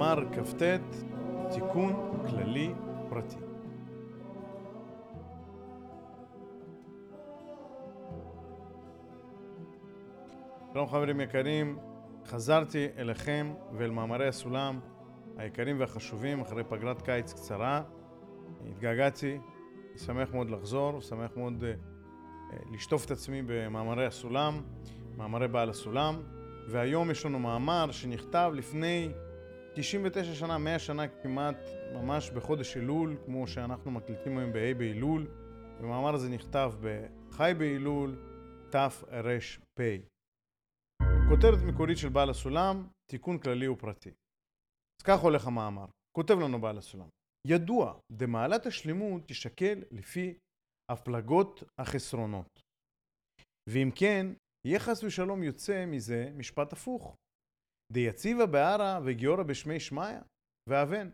מאמר כ"ט, תיקון כללי פרטי. שלום חברים יקרים, חזרתי אליכם ואל מאמרי הסולם היקרים והחשובים אחרי פגרת קיץ קצרה. התגעגעתי, שמח מאוד לחזור, שמח מאוד uh, לשטוף את עצמי במאמרי הסולם, מאמרי בעל הסולם, והיום יש לנו מאמר שנכתב לפני 99 שנה, 100 שנה כמעט, ממש בחודש אלול, כמו שאנחנו מקליטים היום בה' באלול. המאמר הזה נכתב בחי באלול, תר"פ. כותרת מקורית של בעל הסולם, תיקון כללי ופרטי. אז כך הולך המאמר. כותב לנו בעל הסולם. ידוע, דמעלת השלמות תשקל לפי הפלגות החסרונות. ואם כן, יהיה חס ושלום יוצא מזה משפט הפוך. דיציבה בערה וגיורא בשמי שמיא ואבן.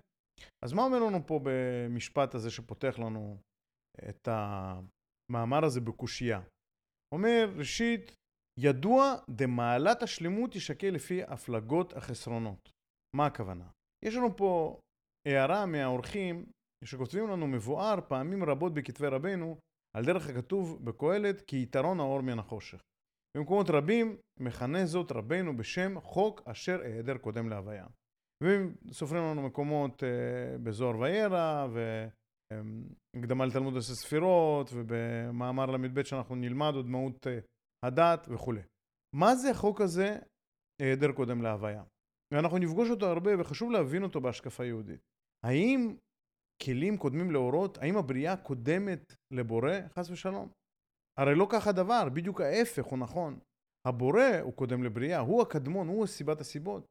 אז מה אומר לנו פה במשפט הזה שפותח לנו את המאמר הזה בקושייה? אומר, ראשית, ידוע דמעלת השלמות תשקל לפי הפלגות החסרונות. מה הכוונה? יש לנו פה הערה מהאורחים שכותבים לנו מבואר פעמים רבות בכתבי רבנו על דרך הכתוב בקהלת כי יתרון האור מן החושך. במקומות רבים מכנה זאת רבנו בשם חוק אשר היעדר קודם להוויה. וסופרים לנו מקומות uh, בזוהר וירא והקדמה um, לתלמוד עשר ספירות ובמאמר ל"ב שאנחנו נלמד עוד מהות uh, הדת וכולי. מה זה החוק הזה היעדר קודם להוויה? ואנחנו נפגוש אותו הרבה וחשוב להבין אותו בהשקפה יהודית. האם כלים קודמים לאורות? האם הבריאה קודמת לבורא? חס ושלום. הרי לא כך הדבר, בדיוק ההפך הוא נכון. הבורא הוא קודם לבריאה, הוא הקדמון, הוא סיבת הסיבות.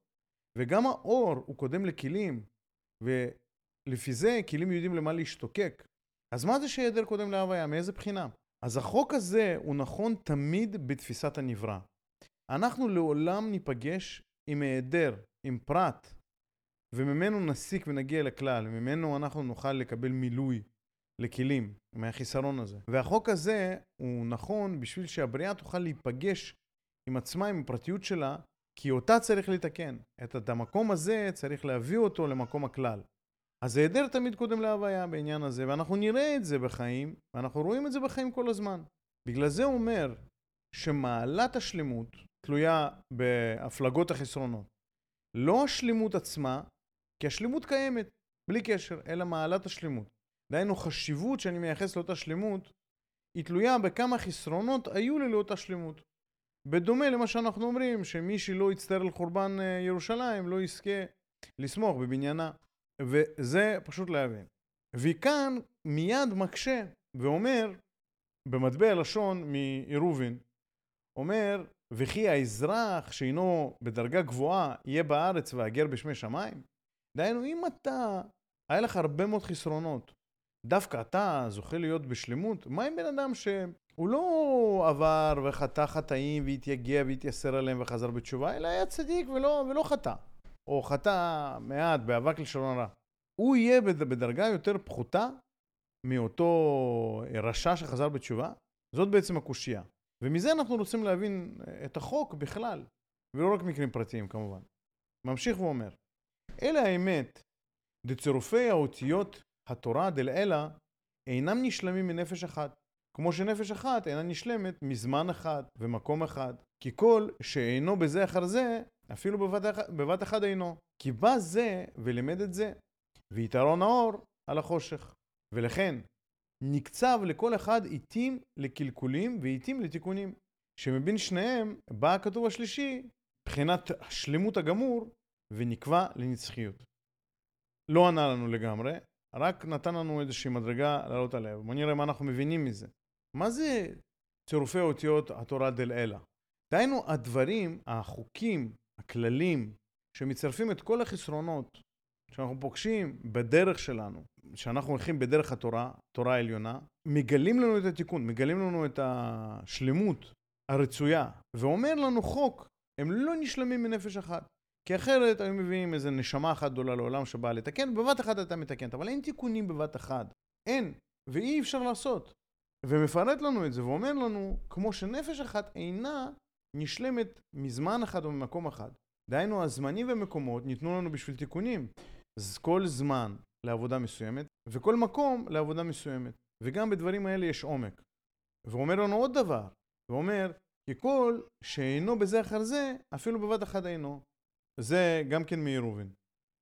וגם האור הוא קודם לכלים, ולפי זה כלים יודעים למה להשתוקק. אז מה זה שהיעדר קודם להוויה? מאיזה בחינה? אז החוק הזה הוא נכון תמיד בתפיסת הנברא. אנחנו לעולם ניפגש עם היעדר, עם פרט, וממנו נסיק ונגיע לכלל, וממנו אנחנו נוכל לקבל מילוי לכלים, מהחיסרון הזה. והחוק הזה הוא נכון בשביל שהבריאה תוכל להיפגש עם עצמה, עם הפרטיות שלה, כי אותה צריך לתקן. את המקום הזה צריך להביא אותו למקום הכלל. אז היעדר תמיד קודם להוויה בעניין הזה, ואנחנו נראה את זה בחיים, ואנחנו רואים את זה בחיים כל הזמן. בגלל זה הוא אומר שמעלת השלמות תלויה בהפלגות החסרונות. לא השלמות עצמה, כי השלמות קיימת, בלי קשר, אלא מעלת השלמות. דהיינו חשיבות שאני מייחס לאותה שלמות, היא תלויה בכמה חסרונות היו לי לאותה שלמות. בדומה למה שאנחנו אומרים, שמי שלא יצטער על חורבן אה, ירושלים לא יזכה לסמוך בבניינה. וזה פשוט להבין. וכאן מיד מקשה ואומר, במטבע לשון מעירובין, אומר, וכי האזרח שאינו בדרגה גבוהה יהיה בארץ והגר בשמי שמיים? דהיינו, אם אתה, היה לך הרבה מאוד חסרונות, דווקא אתה זוכה להיות בשלמות, מה עם בן אדם שהוא לא עבר וחטא חטאים והתייגע והתייסר עליהם וחזר בתשובה, אלא היה צדיק ולא, ולא חטא, או חטא מעט באבק לשון הרע. הוא יהיה בדרגה יותר פחותה מאותו רשע שחזר בתשובה? זאת בעצם הקושייה. ומזה אנחנו רוצים להבין את החוק בכלל, ולא רק מקרים פרטיים כמובן. ממשיך ואומר, אלה האמת, דצירופי האותיות התורה דלעילה אינם נשלמים מנפש אחת, כמו שנפש אחת אינה נשלמת מזמן אחד ומקום אחד, כי כל שאינו בזה אחר זה, אפילו בבת, אחד, בבת אחד אינו. כי בא זה ולימד את זה, ויתרון האור על החושך. ולכן, נקצב לכל אחד עיתים לקלקולים ועיתים לתיקונים, שמבין שניהם בא הכתוב השלישי, מבחינת השלמות הגמור, ונקבע לנצחיות. לא ענה לנו לגמרי, רק נתן לנו איזושהי מדרגה לעלות עליה. בוא נראה מה אנחנו מבינים מזה. מה זה צירופי אותיות התורה דל אלה? דהיינו הדברים, החוקים, הכללים, שמצרפים את כל החסרונות שאנחנו פוגשים בדרך שלנו, שאנחנו הולכים בדרך התורה, תורה העליונה, מגלים לנו את התיקון, מגלים לנו את השלמות הרצויה, ואומר לנו חוק, הם לא נשלמים מנפש אחת. כי אחרת היו מביאים איזה נשמה אחת גדולה לעולם שבאה לתקן, בבת אחת הייתה מתקנת, אבל אין תיקונים בבת אחת. אין, ואי אפשר לעשות. ומפרט לנו את זה ואומר לנו, כמו שנפש אחת אינה נשלמת מזמן אחד או ממקום אחד. דהיינו, הזמנים ומקומות ניתנו לנו בשביל תיקונים. אז כל זמן לעבודה מסוימת, וכל מקום לעבודה מסוימת. וגם בדברים האלה יש עומק. והוא אומר לנו עוד דבר, הוא אומר, כי כל שאינו בזה אחר זה, אפילו בבת אחת אינו. זה גם כן מעירובין.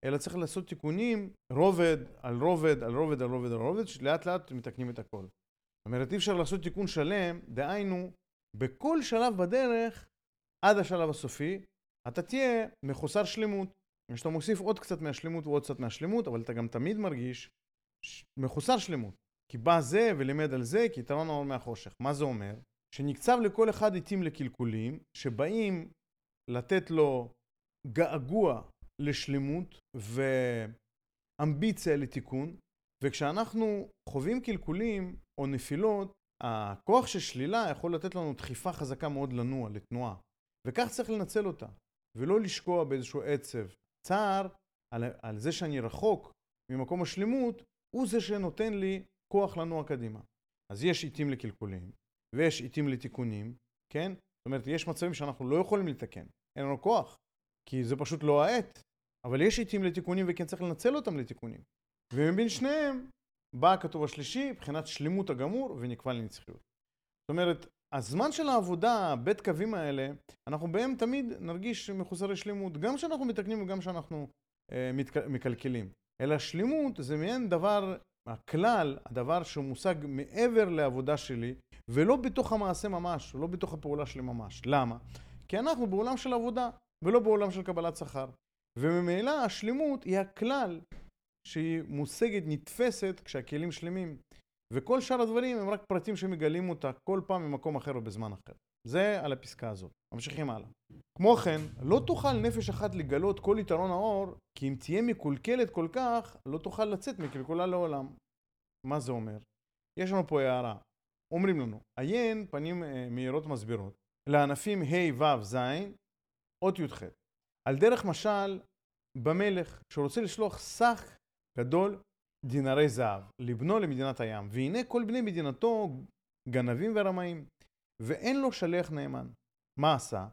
אלא צריך לעשות תיקונים, רובד על רובד על רובד על רובד על רובד, שלאט לאט מתקנים את הכל. זאת אומרת, אי אפשר לעשות תיקון שלם, דהיינו, בכל שלב בדרך, עד השלב הסופי, אתה תהיה מחוסר שלמות. כשאתה מוסיף עוד קצת מהשלמות ועוד קצת מהשלמות, אבל אתה גם תמיד מרגיש מחוסר שלמות. כי בא זה ולימד על זה, כי יתרון האור מהחושך. מה זה אומר? שנקצב לכל אחד עיתים לקלקולים, שבאים לתת לו געגוע לשלמות ואמביציה לתיקון, וכשאנחנו חווים קלקולים או נפילות, הכוח של שלילה יכול לתת לנו דחיפה חזקה מאוד לנוע, לתנועה. וכך צריך לנצל אותה, ולא לשקוע באיזשהו עצב. צער על, על זה שאני רחוק ממקום השלמות, הוא זה שנותן לי כוח לנוע קדימה. אז יש עיתים לקלקולים, ויש עיתים לתיקונים, כן? זאת אומרת, יש מצבים שאנחנו לא יכולים לתקן, אין לנו כוח, כי זה פשוט לא העת. אבל יש עיתים לתיקונים וכן צריך לנצל אותם לתיקונים. ומבין שניהם בא הכתוב השלישי, מבחינת שלמות הגמור, ונקבע לנצחיות. זאת אומרת, הזמן של העבודה, בית קווים האלה, אנחנו בהם תמיד נרגיש מחוסרי שלמות, גם כשאנחנו מתקנים וגם כשאנחנו אה, מתק... מקלקלים. אלא שלמות זה מעין דבר, הכלל, הדבר שהוא מושג מעבר לעבודה שלי, ולא בתוך המעשה ממש, לא בתוך הפעולה שלי ממש. למה? כי אנחנו בעולם של עבודה, ולא בעולם של קבלת שכר. וממילא השלמות היא הכלל שהיא מושגת, נתפסת, כשהכלים שלמים. וכל שאר הדברים הם רק פרטים שמגלים אותה כל פעם ממקום אחר ובזמן אחר. זה על הפסקה הזאת. ממשיכים הלאה. כמו כן, לא תוכל נפש אחת לגלות כל יתרון האור, כי אם תהיה מקולקלת כל כך, לא תוכל לצאת מקלקולה לעולם. מה זה אומר? יש לנו פה הערה. אומרים לנו, עיין פנים אה, מהירות מסבירות, לענפים ה' ו' ז', אות י"ח. על דרך משל, במלך, שרוצה לשלוח סך גדול דינרי זהב, לבנו למדינת הים, והנה כל בני מדינתו גנבים ורמאים, ואין לו שליח נאמן. מה עשה?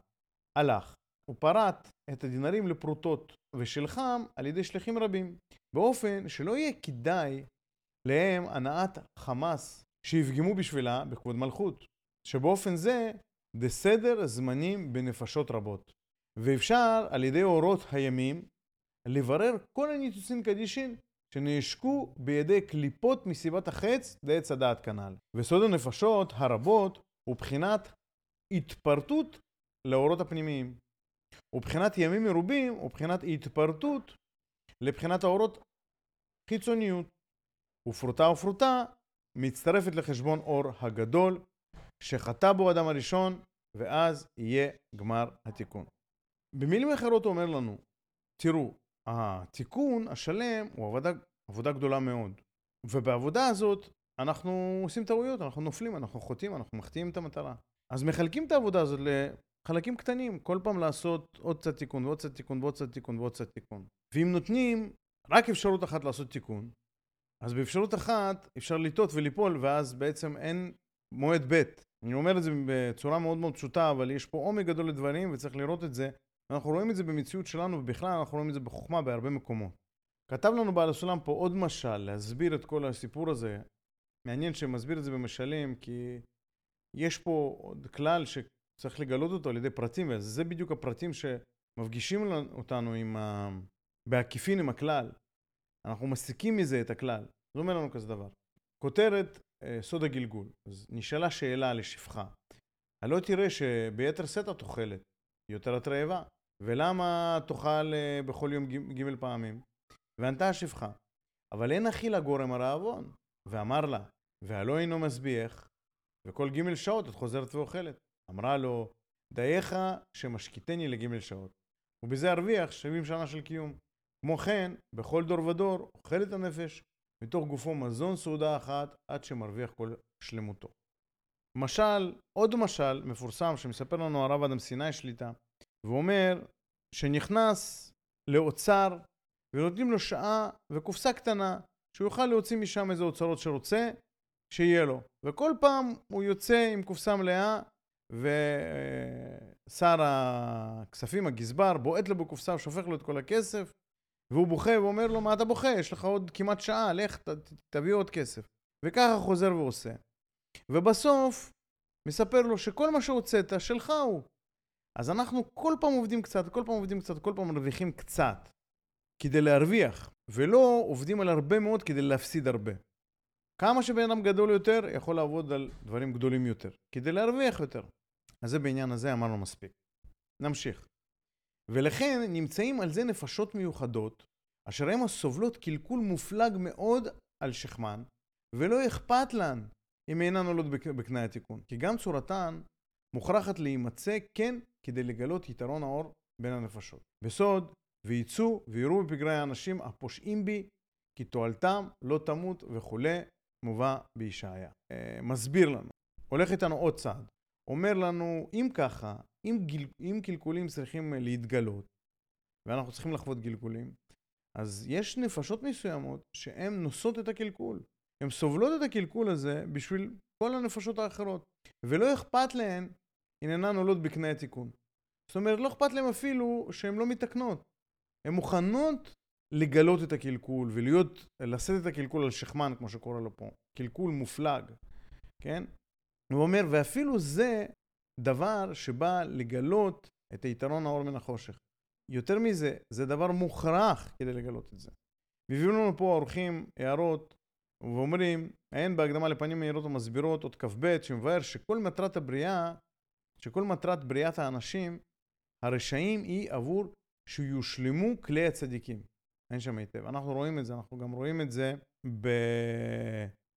הלך, הוא פרט את הדינרים לפרוטות, ושלחם על ידי שליחים רבים, באופן שלא יהיה כדאי להם הנעת חמאס שיפגמו בשבילה בכבוד מלכות, שבאופן זה בסדר זמנים בנפשות רבות. ואפשר על ידי אורות הימים לברר כל הניתוסים קדישין שנעשקו בידי קליפות מסיבת החץ לעץ הדעת כנ"ל. וסוד הנפשות הרבות הוא בחינת התפרטות לאורות הפנימיים. ובחינת ימים מרובים הוא בחינת התפרטות לבחינת האורות חיצוניות. ופרוטה ופרוטה מצטרפת לחשבון אור הגדול שחטא בו אדם הראשון ואז יהיה גמר התיקון. במילים אחרות הוא אומר לנו, תראו, התיקון השלם הוא עבודה, עבודה גדולה מאוד. ובעבודה הזאת אנחנו עושים טעויות, אנחנו נופלים, אנחנו חוטאים, אנחנו מחטיאים את המטרה. אז מחלקים את העבודה הזאת לחלקים קטנים, כל פעם לעשות עוד קצת תיקון ועוד קצת תיקון ועוד קצת תיקון ועוד קצת תיקון. ואם נותנים רק אפשרות אחת לעשות תיקון, אז באפשרות אחת אפשר לטעות וליפול, ואז בעצם אין מועד ב'. אני אומר את זה בצורה מאוד מאוד פשוטה, אבל יש פה עומק גדול לדברים וצריך לראות את זה אנחנו רואים את זה במציאות שלנו, ובכלל אנחנו רואים את זה בחוכמה בהרבה מקומות. כתב לנו בעל הסולם פה עוד משל, להסביר את כל הסיפור הזה. מעניין שמסביר את זה במשלים, כי יש פה עוד כלל שצריך לגלות אותו על ידי פרטים, וזה בדיוק הפרטים שמפגישים אותנו עם ה... בעקיפין עם הכלל. אנחנו מסיקים מזה את הכלל. זה אומר לנו כזה דבר. כותרת אה, סוד הגלגול. אז נשאלה שאלה לשפחה. הלא תראה שביתר שאת את אוכלת, יותר את רעבה. ולמה תאכל אה, בכל יום ג' פעמים? וענתה השפחה, אבל אין אכילה גורם הרעבון. ואמר לה, והלא אינו משביח, וכל ג' שעות את חוזרת ואוכלת. אמרה לו, דייך שמשקיטני לג' שעות, ובזה ארוויח 70 שנה של קיום. כמו כן, בכל דור ודור אוכלת הנפש מתוך גופו מזון סעודה אחת עד שמרוויח כל שלמותו. משל, עוד משל מפורסם שמספר לנו הרב אדם סיני שליטה, ואומר שנכנס לאוצר ונותנים לו שעה וקופסה קטנה שהוא יוכל להוציא משם איזה אוצרות שרוצה, שיהיה לו. וכל פעם הוא יוצא עם קופסה מלאה ושר הכספים, הגזבר, בועט לו בקופסה, שופך לו את כל הכסף, והוא בוכה ואומר לו, מה אתה בוכה? יש לך עוד כמעט שעה, לך, ת, תביא עוד כסף. וככה חוזר ועושה. ובסוף, מספר לו שכל מה שהוצאת, שלך הוא. אז אנחנו כל פעם עובדים קצת, כל פעם עובדים קצת, כל פעם מרוויחים קצת, כדי להרוויח, ולא עובדים על הרבה מאוד כדי להפסיד הרבה. כמה שבן אדם גדול יותר, יכול לעבוד על דברים גדולים יותר, כדי להרוויח יותר. אז זה בעניין הזה אמרנו מספיק. נמשיך. ולכן נמצאים על זה נפשות מיוחדות, אשר הן הסובלות קלקול מופלג מאוד על שכמן, ולא אכפת להן אם אינן עולות בקנה התיקון. כי גם צורתן מוכרחת להימצא כן כדי לגלות יתרון האור בין הנפשות. בסוד, ויצאו ויראו בפגרי האנשים הפושעים בי, כי תועלתם לא תמות וכולי, מובא בישעיה. אה, מסביר לנו, הולך איתנו עוד צעד. אומר לנו, אם ככה, אם, גיל, אם קלקולים צריכים להתגלות, ואנחנו צריכים לחוות גלגולים, אז יש נפשות מסוימות שהן נושאות את הקלקול. הן סובלות את הקלקול הזה בשביל כל הנפשות האחרות, ולא אכפת להן אם אינן עולות בקנה התיקון. זאת אומרת, לא אכפת להן אפילו שהן לא מתקנות. הן מוכנות לגלות את הקלקול ולהיות, לשאת את הקלקול על שכמן, כמו שקורא לו פה. קלקול מופלג, כן? הוא אומר, ואפילו זה דבר שבא לגלות את היתרון האור מן החושך. יותר מזה, זה דבר מוכרח כדי לגלות את זה. והביאו לנו פה האורחים הערות ואומרים, אין בהקדמה לפנים מהירות ומסבירות, עוד כ"ב, שמבאר שכל מטרת הבריאה, שכל מטרת בריאת האנשים, הרשעים היא עבור שיושלמו כלי הצדיקים. אין שם היטב. אנחנו רואים את זה, אנחנו גם רואים את זה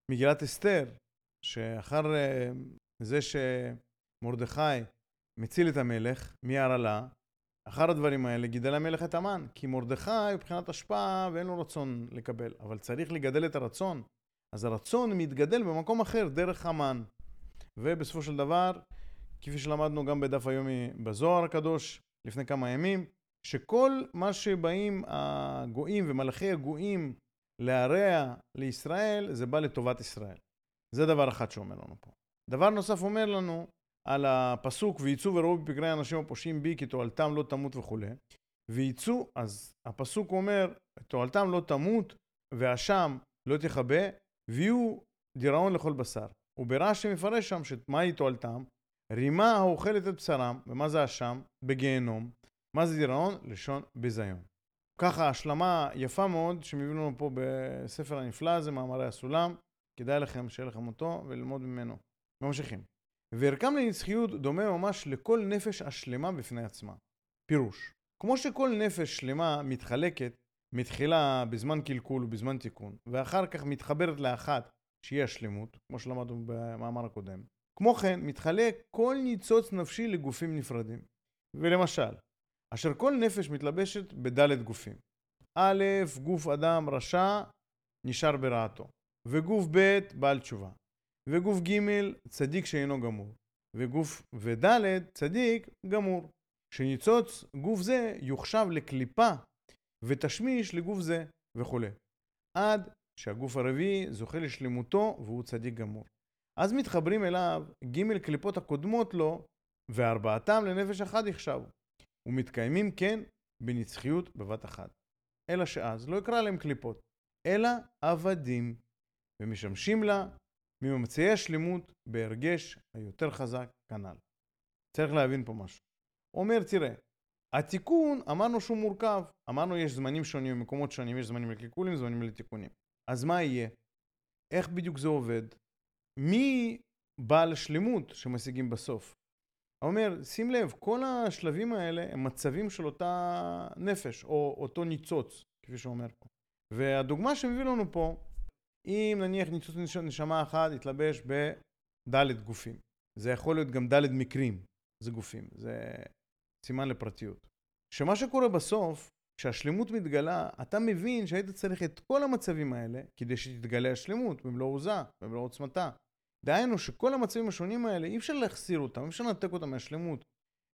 במגילת אסתר, שאחר אה, זה שמרדכי מציל את המלך מהרעלה, אחר הדברים האלה גידל המלך את המן, כי מרדכי מבחינת השפעה ואין לו רצון לקבל, אבל צריך לגדל את הרצון. אז הרצון מתגדל במקום אחר, דרך המן. ובסופו של דבר, כפי שלמדנו גם בדף היומי בזוהר הקדוש לפני כמה ימים, שכל מה שבאים הגויים ומלאכי הגויים להרע לישראל, זה בא לטובת ישראל. זה דבר אחד שאומר לנו פה. דבר נוסף אומר לנו על הפסוק, ויצאו וראו בפגרי אנשים הפושעים בי, כי תועלתם לא תמות וכולי. ויצאו, אז הפסוק אומר, תועלתם לא תמות, ואשם לא תכבה, ויהיו דיראון לכל בשר. וברש"י מפרש שם שמהי תועלתם? רימה האוכלת את בשרם, ומה זה אשם? בגיהנום. מה זה דיראון? לשון ביזיון. ככה השלמה יפה מאוד שמביאים לנו פה בספר הנפלא הזה, מאמרי הסולם. כדאי לכם שיהיה לכם אותו וללמוד ממנו. ממשיכים. וערכם לנצחיות דומה ממש לכל נפש השלמה בפני עצמה. פירוש, כמו שכל נפש שלמה מתחלקת מתחילה בזמן קלקול ובזמן תיקון, ואחר כך מתחברת לאחת שהיא השלמות, כמו שלמדנו במאמר הקודם. כמו כן, מתחלק כל ניצוץ נפשי לגופים נפרדים. ולמשל, אשר כל נפש מתלבשת בדלת גופים. א', גוף אדם רשע נשאר ברעתו, וגוף ב', בעל תשובה, וגוף ג', צדיק שאינו גמור, וגוף וד', צדיק גמור. שניצוץ גוף זה יוחשב לקליפה ותשמיש לגוף זה וכולי. עד שהגוף הרביעי זוכה לשלמותו והוא צדיק גמור. אז מתחברים אליו ג' קליפות הקודמות לו, וארבעתם לנפש אחת יחשבו. ומתקיימים כן בנצחיות בבת אחת. אלא שאז לא יקרא להם קליפות, אלא עבדים, ומשמשים לה מממצאי השלמות בהרגש היותר חזק כנ"ל. צריך להבין פה משהו. אומר, תראה, התיקון, אמרנו שהוא מורכב. אמרנו יש זמנים שונים, מקומות שונים, יש זמנים לקלקולים, זמנים לתיקונים. אז מה יהיה? איך בדיוק זה עובד? מי בעל שלמות שמשיגים בסוף? אומר, שים לב, כל השלבים האלה הם מצבים של אותה נפש, או אותו ניצוץ, כפי שאומר פה. והדוגמה שמביא לנו פה, אם נניח ניצוץ נשמה אחת יתלבש בדלת גופים. זה יכול להיות גם דלת מקרים, זה גופים, זה סימן לפרטיות. שמה שקורה בסוף, כשהשלמות מתגלה, אתה מבין שהיית צריך את כל המצבים האלה כדי שתתגלה השלמות במלוא עוזה, במלוא עוצמתה. דהיינו שכל המצבים השונים האלה, אי אפשר להחסיר אותם, אי אפשר לנתק אותם מהשלמות.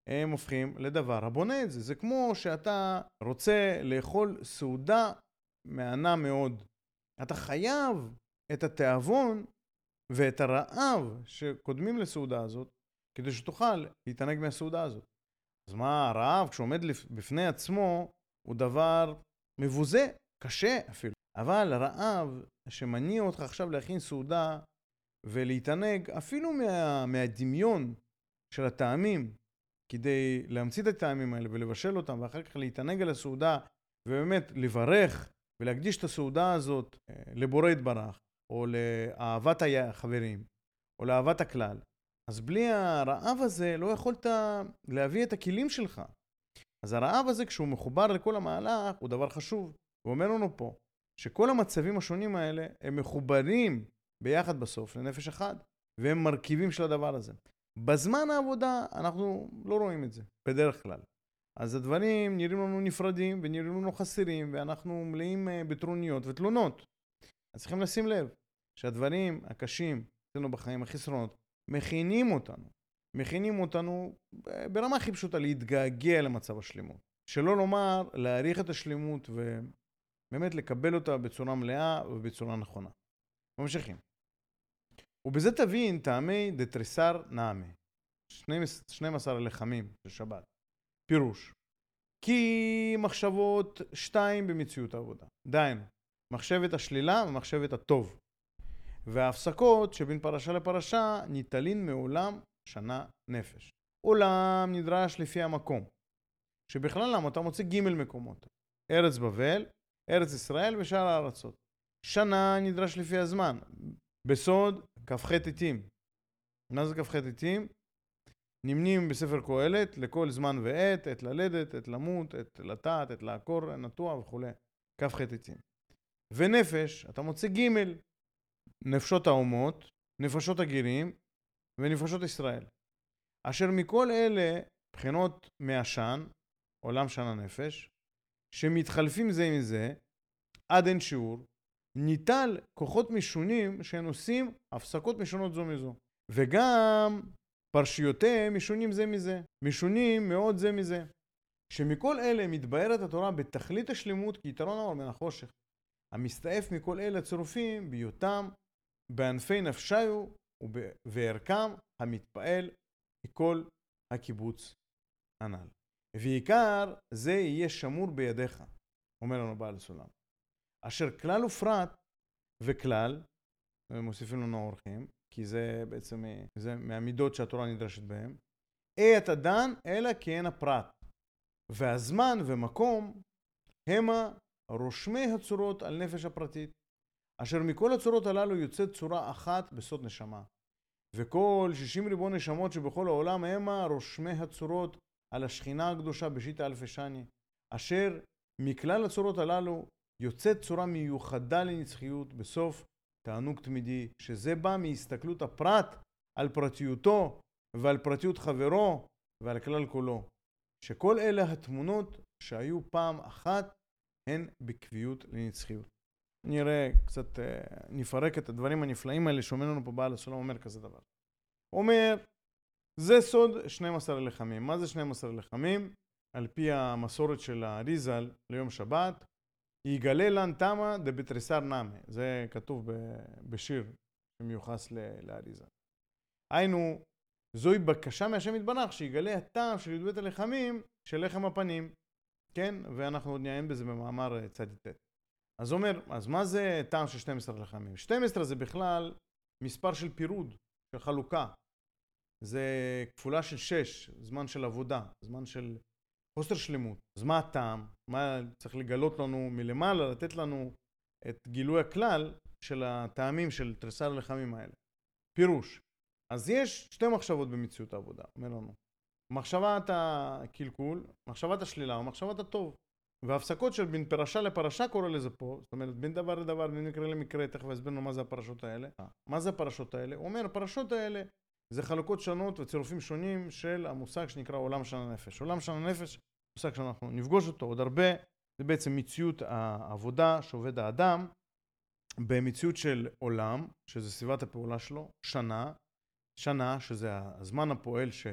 הם הופכים לדבר הבונה את זה. זה כמו שאתה רוצה לאכול סעודה מהנה מאוד. אתה חייב את התיאבון ואת הרעב שקודמים לסעודה הזאת, כדי שתוכל להתענג מהסעודה הזאת. אז מה, הרעב, כשהוא עומד בפני עצמו, הוא דבר מבוזה, קשה אפילו. אבל רעב שמניע אותך עכשיו להכין סעודה ולהתענג אפילו מה, מהדמיון של הטעמים, כדי להמציא את הטעמים האלה ולבשל אותם, ואחר כך להתענג על הסעודה, ובאמת לברך ולהקדיש את הסעודה הזאת אה, לבורא יתברך, או לאהבת החברים, או לאהבת הכלל. אז בלי הרעב הזה לא יכולת להביא את הכלים שלך. אז הרעב הזה, כשהוא מחובר לכל המהלך, הוא דבר חשוב. הוא אומר לנו פה, שכל המצבים השונים האלה, הם מחוברים ביחד בסוף לנפש אחד, והם מרכיבים של הדבר הזה. בזמן העבודה אנחנו לא רואים את זה, בדרך כלל. אז הדברים נראים לנו נפרדים ונראים לנו חסרים, ואנחנו מלאים אה, בטרוניות ותלונות. אז צריכים לשים לב שהדברים הקשים אצלנו בחיים, החסרונות, מכינים אותנו. מכינים אותנו ברמה הכי פשוטה להתגעגע למצב השלמות. שלא לומר להעריך את השלמות ובאמת לקבל אותה בצורה מלאה ובצורה נכונה. ממשיכים. ובזה תבין טעמי דתריסר נעמה, 12 הלחמים של שבת. פירוש, כי מחשבות שתיים במציאות העבודה. דהיינו, מחשבת השלילה ומחשבת הטוב. וההפסקות שבין פרשה לפרשה ניטלין מעולם שנה נפש. עולם נדרש לפי המקום, שבכללם אתה מוצא ג' מקומות. ארץ בבל, ארץ ישראל ושאר הארצות. שנה נדרש לפי הזמן. בסוד, כ"ח עתים. מה זה כ"ח עתים? נמנים בספר קהלת לכל זמן ועת, עת ללדת, עת למות, עת לטעת, עת לעקור, נטוע וכולי. כ"ח עתים. ונפש, אתה מוצא ג' נפשות האומות, נפשות הגרים ונפשות ישראל. אשר מכל אלה בחינות מעשן, עולם שן הנפש, שמתחלפים זה עם זה, עד אין שיעור, ניטל כוחות משונים שהם עושים הפסקות משונות זו מזו. וגם פרשיותיהם משונים זה מזה, משונים מאוד זה מזה. שמכל אלה מתבהרת התורה בתכלית השלמות כיתרון האור מן החושך. המסתעף מכל אלה הצירופים בהיותם בענפי נפשיו וערכם המתפעל מכל הקיבוץ הנ"ל. ועיקר זה יהיה שמור בידיך, אומר לנו בעל הסולם. אשר כלל ופרט וכלל, ומוסיפים לנו האורחים, כי זה בעצם זה מהמידות שהתורה נדרשת בהן, אי את הדן אלא כי אין הפרט. והזמן ומקום המה רושמי הצורות על נפש הפרטית, אשר מכל הצורות הללו יוצאת צורה אחת בסוד נשמה. וכל שישים ריבון נשמות שבכל העולם המה רושמי הצורות על השכינה הקדושה בשיטה אלפי שני, אשר מכלל הצורות הללו יוצאת צורה מיוחדה לנצחיות בסוף תענוג תמידי, שזה בא מהסתכלות הפרט על פרטיותו ועל פרטיות חברו ועל כלל כולו. שכל אלה התמונות שהיו פעם אחת הן בקביעות לנצחיות. נראה קצת, אה, נפרק את הדברים הנפלאים האלה שאומר לנו פה בעל הסולם אומר כזה דבר. אומר, זה סוד 12 לחמים. מה זה 12 לחמים? על פי המסורת של האריזל ליום שבת, יגלה לן תמה דבתריסר נאמה. זה כתוב בשיר שמיוחס לאריזל. היינו, זוהי בקשה מהשם יתברך שיגלה הטעם של י"ב הלחמים של לחם הפנים. כן? ואנחנו עוד נעיין בזה במאמר אה, צ"ט. אז אומר, אז מה זה טעם של 12 לחמים? 12 זה בכלל מספר של פירוד, של חלוקה. זה כפולה של 6, זמן של עבודה, זמן של חוסר שלמות. אז מה הטעם? מה צריך לגלות לנו מלמעלה, לתת לנו את גילוי הכלל של הטעמים של תריסר הלחמים האלה. פירוש. אז יש שתי מחשבות במציאות העבודה, אומר לנו. מחשבת הקלקול, מחשבת השלילה ומחשבת הטוב. והפסקות של בין פרשה לפרשה קורא לזה פה, זאת אומרת בין דבר לדבר, בין מקרה למקרה, תכף אסביר לנו מה זה הפרשות האלה. מה זה הפרשות האלה? הוא אומר, הפרשות האלה זה חלוקות שונות וצירופים שונים של המושג שנקרא עולם של הנפש. עולם של הנפש, מושג שאנחנו נפגוש אותו עוד הרבה, זה בעצם מציאות העבודה שעובד האדם במציאות של עולם, שזה סביבת הפעולה שלו, שנה, שנה, שזה הזמן הפועל ש...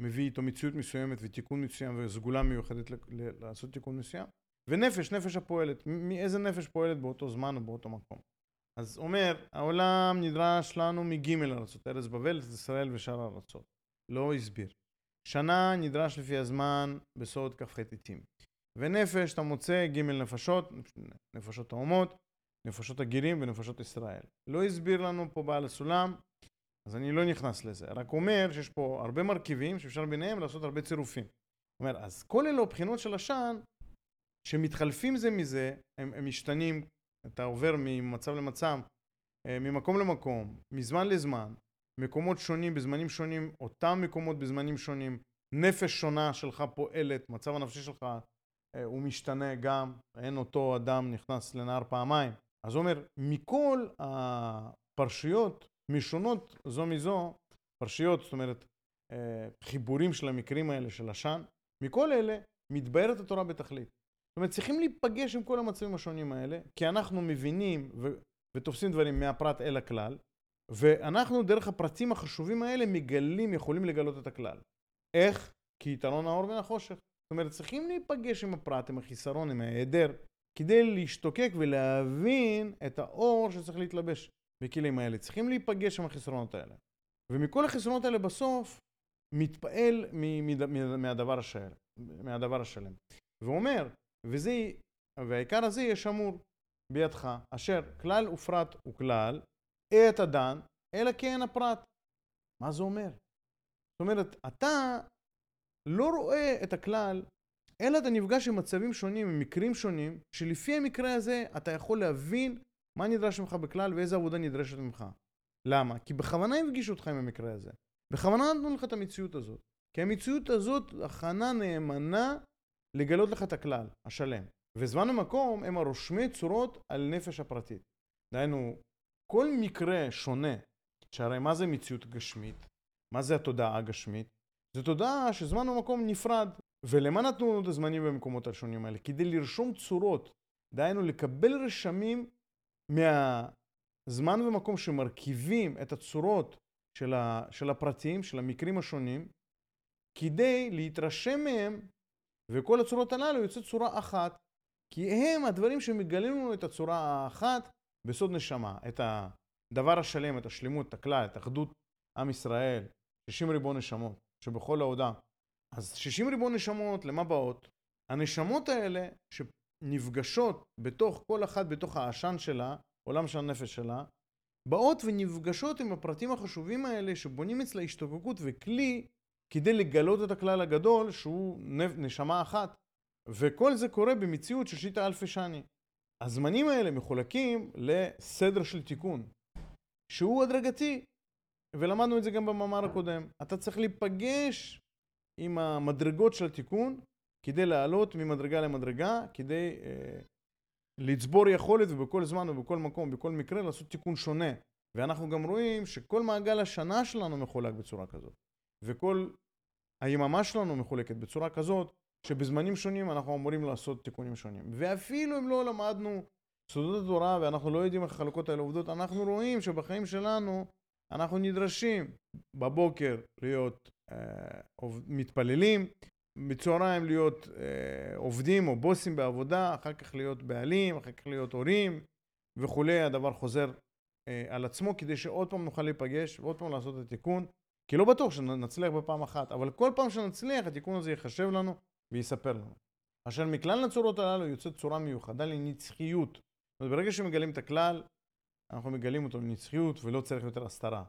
מביא איתו מציאות מסוימת ותיקון מסוים וסגולה מיוחדת לעשות תיקון מסוים. ונפש, נפש הפועלת. מאיזה נפש פועלת באותו זמן או באותו מקום. אז אומר, העולם נדרש לנו מגימל ארצות, ארץ בבל, ארץ ישראל ושאר הארצות. לא הסביר. שנה נדרש לפי הזמן בסוד כ"ח עיתים. ונפש אתה מוצא ג' נפשות, נפשות האומות, נפשות הגירים ונפשות ישראל. לא הסביר לנו פה בעל הסולם, אז אני לא נכנס לזה, רק אומר שיש פה הרבה מרכיבים שאפשר ביניהם לעשות הרבה צירופים. אומר, אז כל אלו הבחינות של עשן, שמתחלפים זה מזה, הם, הם משתנים, אתה עובר ממצב למצב, אה, ממקום למקום, מזמן לזמן, מקומות שונים בזמנים שונים, אותם מקומות בזמנים שונים, נפש שונה שלך פועלת, מצב הנפשי שלך אה, הוא משתנה גם, אין אותו אדם נכנס לנהר פעמיים. אז הוא אומר, מכל הפרשיות משונות זו מזו, פרשיות, זאת אומרת, אה, חיבורים של המקרים האלה של עשן, מכל אלה מתבהרת התורה בתכלית. זאת אומרת, צריכים להיפגש עם כל המצבים השונים האלה, כי אנחנו מבינים ו- ותופסים דברים מהפרט אל הכלל, ואנחנו דרך הפרטים החשובים האלה מגלים, יכולים לגלות את הכלל. איך? כי יתרון האור מן החושך. זאת אומרת, צריכים להיפגש עם הפרט, עם החיסרון, עם ההיעדר, כדי להשתוקק ולהבין את האור שצריך להתלבש בכלים האלה. צריכים להיפגש עם החסרונות האלה. ומכל החסרונות האלה בסוף מתפעל מהדבר השלם. מהדבר השלם. והוא אומר, וזה, והעיקר הזה יהיה שמור בידך, אשר כלל ופרט הוא כלל, את הדן, אלא כן הפרט. מה זה אומר? זאת אומרת, אתה לא רואה את הכלל, אלא אתה נפגש עם מצבים שונים, עם מקרים שונים, שלפי המקרה הזה אתה יכול להבין מה נדרש ממך בכלל ואיזה עבודה נדרשת ממך. למה? כי בכוונה הפגישו אותך עם המקרה הזה. בכוונה נתנו לך את המציאות הזאת. כי המציאות הזאת הכנה נאמנה לגלות לך את הכלל, השלם. וזמן ומקום הם הרושמי צורות על נפש הפרטית. דהיינו, כל מקרה שונה, שהרי מה זה מציאות גשמית? מה זה התודעה הגשמית? זו תודעה שזמן ומקום נפרד. ולמה נתנו לנו את הזמנים במקומות השונים האלה? כדי לרשום צורות, דהיינו לקבל רשמים מהזמן ומקום שמרכיבים את הצורות של, ה, של הפרטים, של המקרים השונים, כדי להתרשם מהם, וכל הצורות הללו יוצאת צורה אחת, כי הם הדברים שמגלים לנו את הצורה האחת בסוד נשמה, את הדבר השלם, את השלמות, את הכלל, את אחדות עם ישראל, 60 ריבון נשמות, שבכל ההודעה. אז 60 ריבון נשמות, למה באות? הנשמות האלה שנפגשות בתוך כל אחת, בתוך העשן שלה, עולם של הנפש שלה, באות ונפגשות עם הפרטים החשובים האלה שבונים אצלה השתוקקות וכלי כדי לגלות את הכלל הגדול שהוא נשמה אחת. וכל זה קורה במציאות של שיטה אלפי שני. הזמנים האלה מחולקים לסדר של תיקון, שהוא הדרגתי, ולמדנו את זה גם במאמר הקודם. אתה צריך להיפגש עם המדרגות של התיקון כדי לעלות ממדרגה למדרגה, כדי אה, לצבור יכולת ובכל זמן ובכל מקום, בכל מקרה, לעשות תיקון שונה. ואנחנו גם רואים שכל מעגל השנה שלנו מחולק בצורה כזאת. וכל היממה שלנו מחולקת בצורה כזאת, שבזמנים שונים אנחנו אמורים לעשות תיקונים שונים. ואפילו אם לא למדנו סודות התורה ואנחנו לא יודעים איך החלוקות האלה עובדות, אנחנו רואים שבחיים שלנו אנחנו נדרשים בבוקר להיות אה, מתפללים, בצהריים להיות אה, עובדים או בוסים בעבודה, אחר כך להיות בעלים, אחר כך להיות הורים וכולי, הדבר חוזר אה, על עצמו כדי שעוד פעם נוכל להיפגש ועוד פעם לעשות את התיקון, כי לא בטוח שנצליח בפעם אחת, אבל כל פעם שנצליח התיקון הזה ייחשב לנו ויספר לנו. אשר מכלל הצורות הללו יוצאת צורה מיוחדה לנצחיות. ברגע שמגלים את הכלל, אנחנו מגלים אותו לנצחיות ולא צריך יותר הסתרה.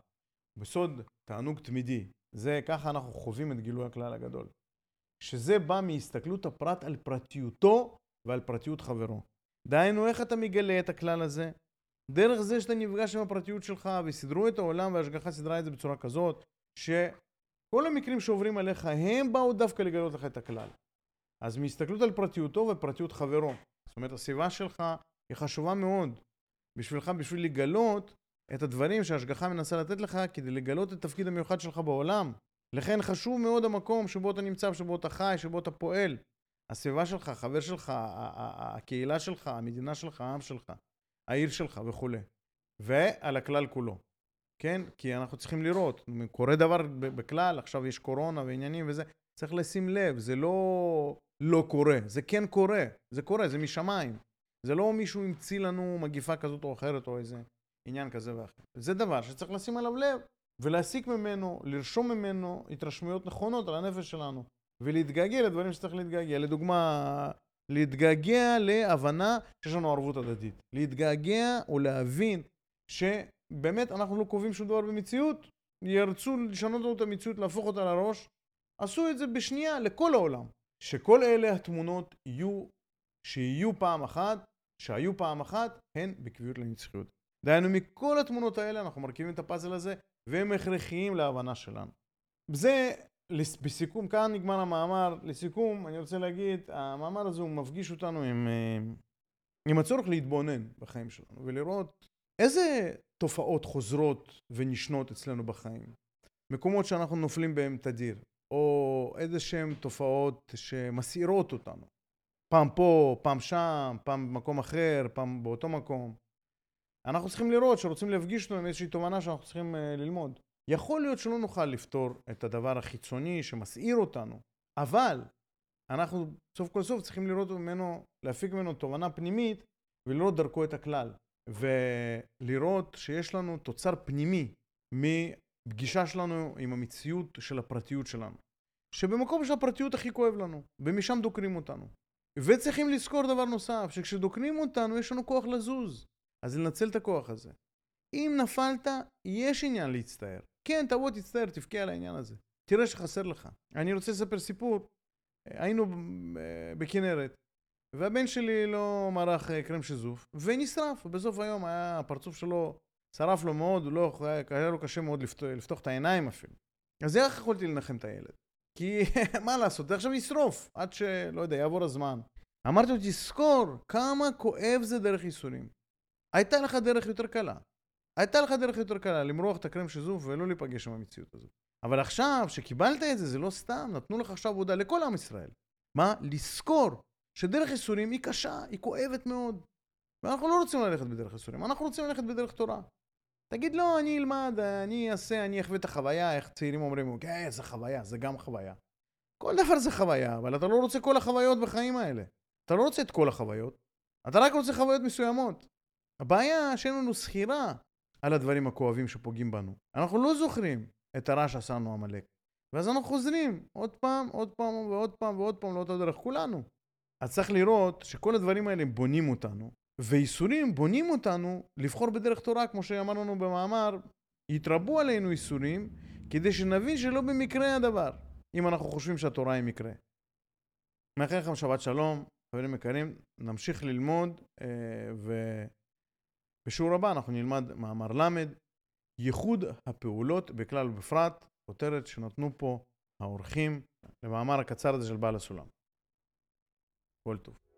בסוד תענוג תמידי, זה ככה אנחנו חווים את גילוי הכלל הגדול. שזה בא מהסתכלות הפרט על פרטיותו ועל פרטיות חברו. דהיינו, איך אתה מגלה את הכלל הזה? דרך זה שאתה נפגש עם הפרטיות שלך וסידרו את העולם וההשגחה סידרה את זה בצורה כזאת, שכל המקרים שעוברים עליך הם באו דווקא לגלות לך את הכלל. אז מהסתכלות על פרטיותו ופרטיות חברו. זאת אומרת, הסביבה שלך היא חשובה מאוד בשבילך, בשביל לגלות את הדברים שההשגחה מנסה לתת לך כדי לגלות את התפקיד המיוחד שלך בעולם. לכן חשוב מאוד המקום שבו אתה נמצא, שבו אתה חי, שבו אתה פועל. הסביבה שלך, החבר שלך, הקהילה שלך, המדינה שלך, העם שלך, העיר שלך וכולי. ועל הכלל כולו. כן? כי אנחנו צריכים לראות, קורה דבר בכלל, עכשיו יש קורונה ועניינים וזה, צריך לשים לב, זה לא לא קורה, זה כן קורה, זה קורה, זה משמיים. זה לא מישהו המציא לנו מגיפה כזאת או אחרת או איזה עניין כזה ואחר. זה דבר שצריך לשים עליו לב, ולהסיק ממנו, לרשום ממנו התרשמויות נכונות על הנפש שלנו, ולהתגעגע לדברים שצריך להתגעגע. לדוגמה, להתגעגע להבנה שיש לנו ערבות הדדית. להתגעגע או להבין שבאמת אנחנו לא קובעים שום דבר במציאות, ירצו לשנות לנו את המציאות, להפוך אותה לראש, עשו את זה בשנייה לכל העולם. שכל אלה התמונות יהיו, שיהיו פעם אחת, שהיו פעם אחת, הן בקביעות לנצחיות. דהיינו, מכל התמונות האלה אנחנו מרכיבים את הפאזל הזה, והם הכרחיים להבנה שלנו. זה, בסיכום, כאן נגמר המאמר. לסיכום, אני רוצה להגיד, המאמר הזה הוא מפגיש אותנו עם, אה, עם הצורך להתבונן בחיים שלנו, ולראות איזה תופעות חוזרות ונשנות אצלנו בחיים. מקומות שאנחנו נופלים בהם תדיר, או איזה שהן תופעות שמסעירות אותנו. פעם פה, פעם שם, פעם במקום אחר, פעם באותו מקום. אנחנו צריכים לראות שרוצים להפגיש אותנו עם איזושהי תובנה שאנחנו צריכים uh, ללמוד. יכול להיות שלא נוכל לפתור את הדבר החיצוני שמסעיר אותנו, אבל אנחנו סוף כל סוף צריכים לראות ממנו, להפיק ממנו תובנה פנימית ולראות דרכו את הכלל. ולראות שיש לנו תוצר פנימי מפגישה שלנו עם המציאות של הפרטיות שלנו. שבמקום של הפרטיות הכי כואב לנו, ומשם דוקרים אותנו. וצריכים לזכור דבר נוסף, שכשדוקרים אותנו יש לנו כוח לזוז. אז לנצל את הכוח הזה. אם נפלת, יש עניין להצטער. כן, תבוא תצטער, תבכה על העניין הזה. תראה שחסר לך. אני רוצה לספר סיפור. היינו בכנרת, והבן שלי לא מרח אה, קרם שזוף, ונשרף. בסוף היום היה, הפרצוף שלו שרף לו מאוד, לא, היה לו קשה מאוד לפתוח, לפתוח את העיניים אפילו. אז איך יכולתי לנחם את הילד? כי מה לעשות, זה עכשיו ישרוף, עד שלא יודע, יעבור הזמן. אמרתי לו, תזכור כמה כואב זה דרך ייסורים. הייתה לך דרך יותר קלה. הייתה לך דרך יותר קלה למרוח את הקרם שזוף ולא להיפגש עם המציאות הזאת. אבל עכשיו, שקיבלת את זה, זה לא סתם, נתנו לך עכשיו עבודה לכל עם ישראל. מה? לזכור שדרך ייסורים היא קשה, היא כואבת מאוד. ואנחנו לא רוצים ללכת בדרך ייסורים, אנחנו רוצים ללכת בדרך תורה. תגיד, לא, אני אלמד, אני אעשה, אני אחווה את החוויה, איך צעירים אומרים, כן, זה חוויה, זה גם חוויה. כל דבר זה חוויה, אבל אתה לא רוצה כל החוויות בחיים האלה. אתה לא רוצה את כל החוויות, אתה רק רוצה חוויות מסוימות. הבעיה שאין לנו סחירה על הדברים הכואבים שפוגעים בנו. אנחנו לא זוכרים את הרע שעשה לנו עמלק. ואז אנחנו חוזרים עוד פעם, עוד פעם ועוד פעם ועוד פעם לאותה דרך, כולנו. אז צריך לראות שכל הדברים האלה בונים אותנו, וייסורים בונים אותנו לבחור בדרך תורה, כמו שאמר לנו במאמר, יתרבו עלינו ייסורים, כדי שנבין שלא במקרה הדבר, אם אנחנו חושבים שהתורה היא מקרה. מאחל לכם שבת שלום, חברים יקרים, נמשיך ללמוד, אה, ובשיעור הבא אנחנו נלמד מאמר ל', ייחוד הפעולות בכלל ובפרט, כותרת שנתנו פה האורחים למאמר הקצר הזה של בעל הסולם. כל טוב.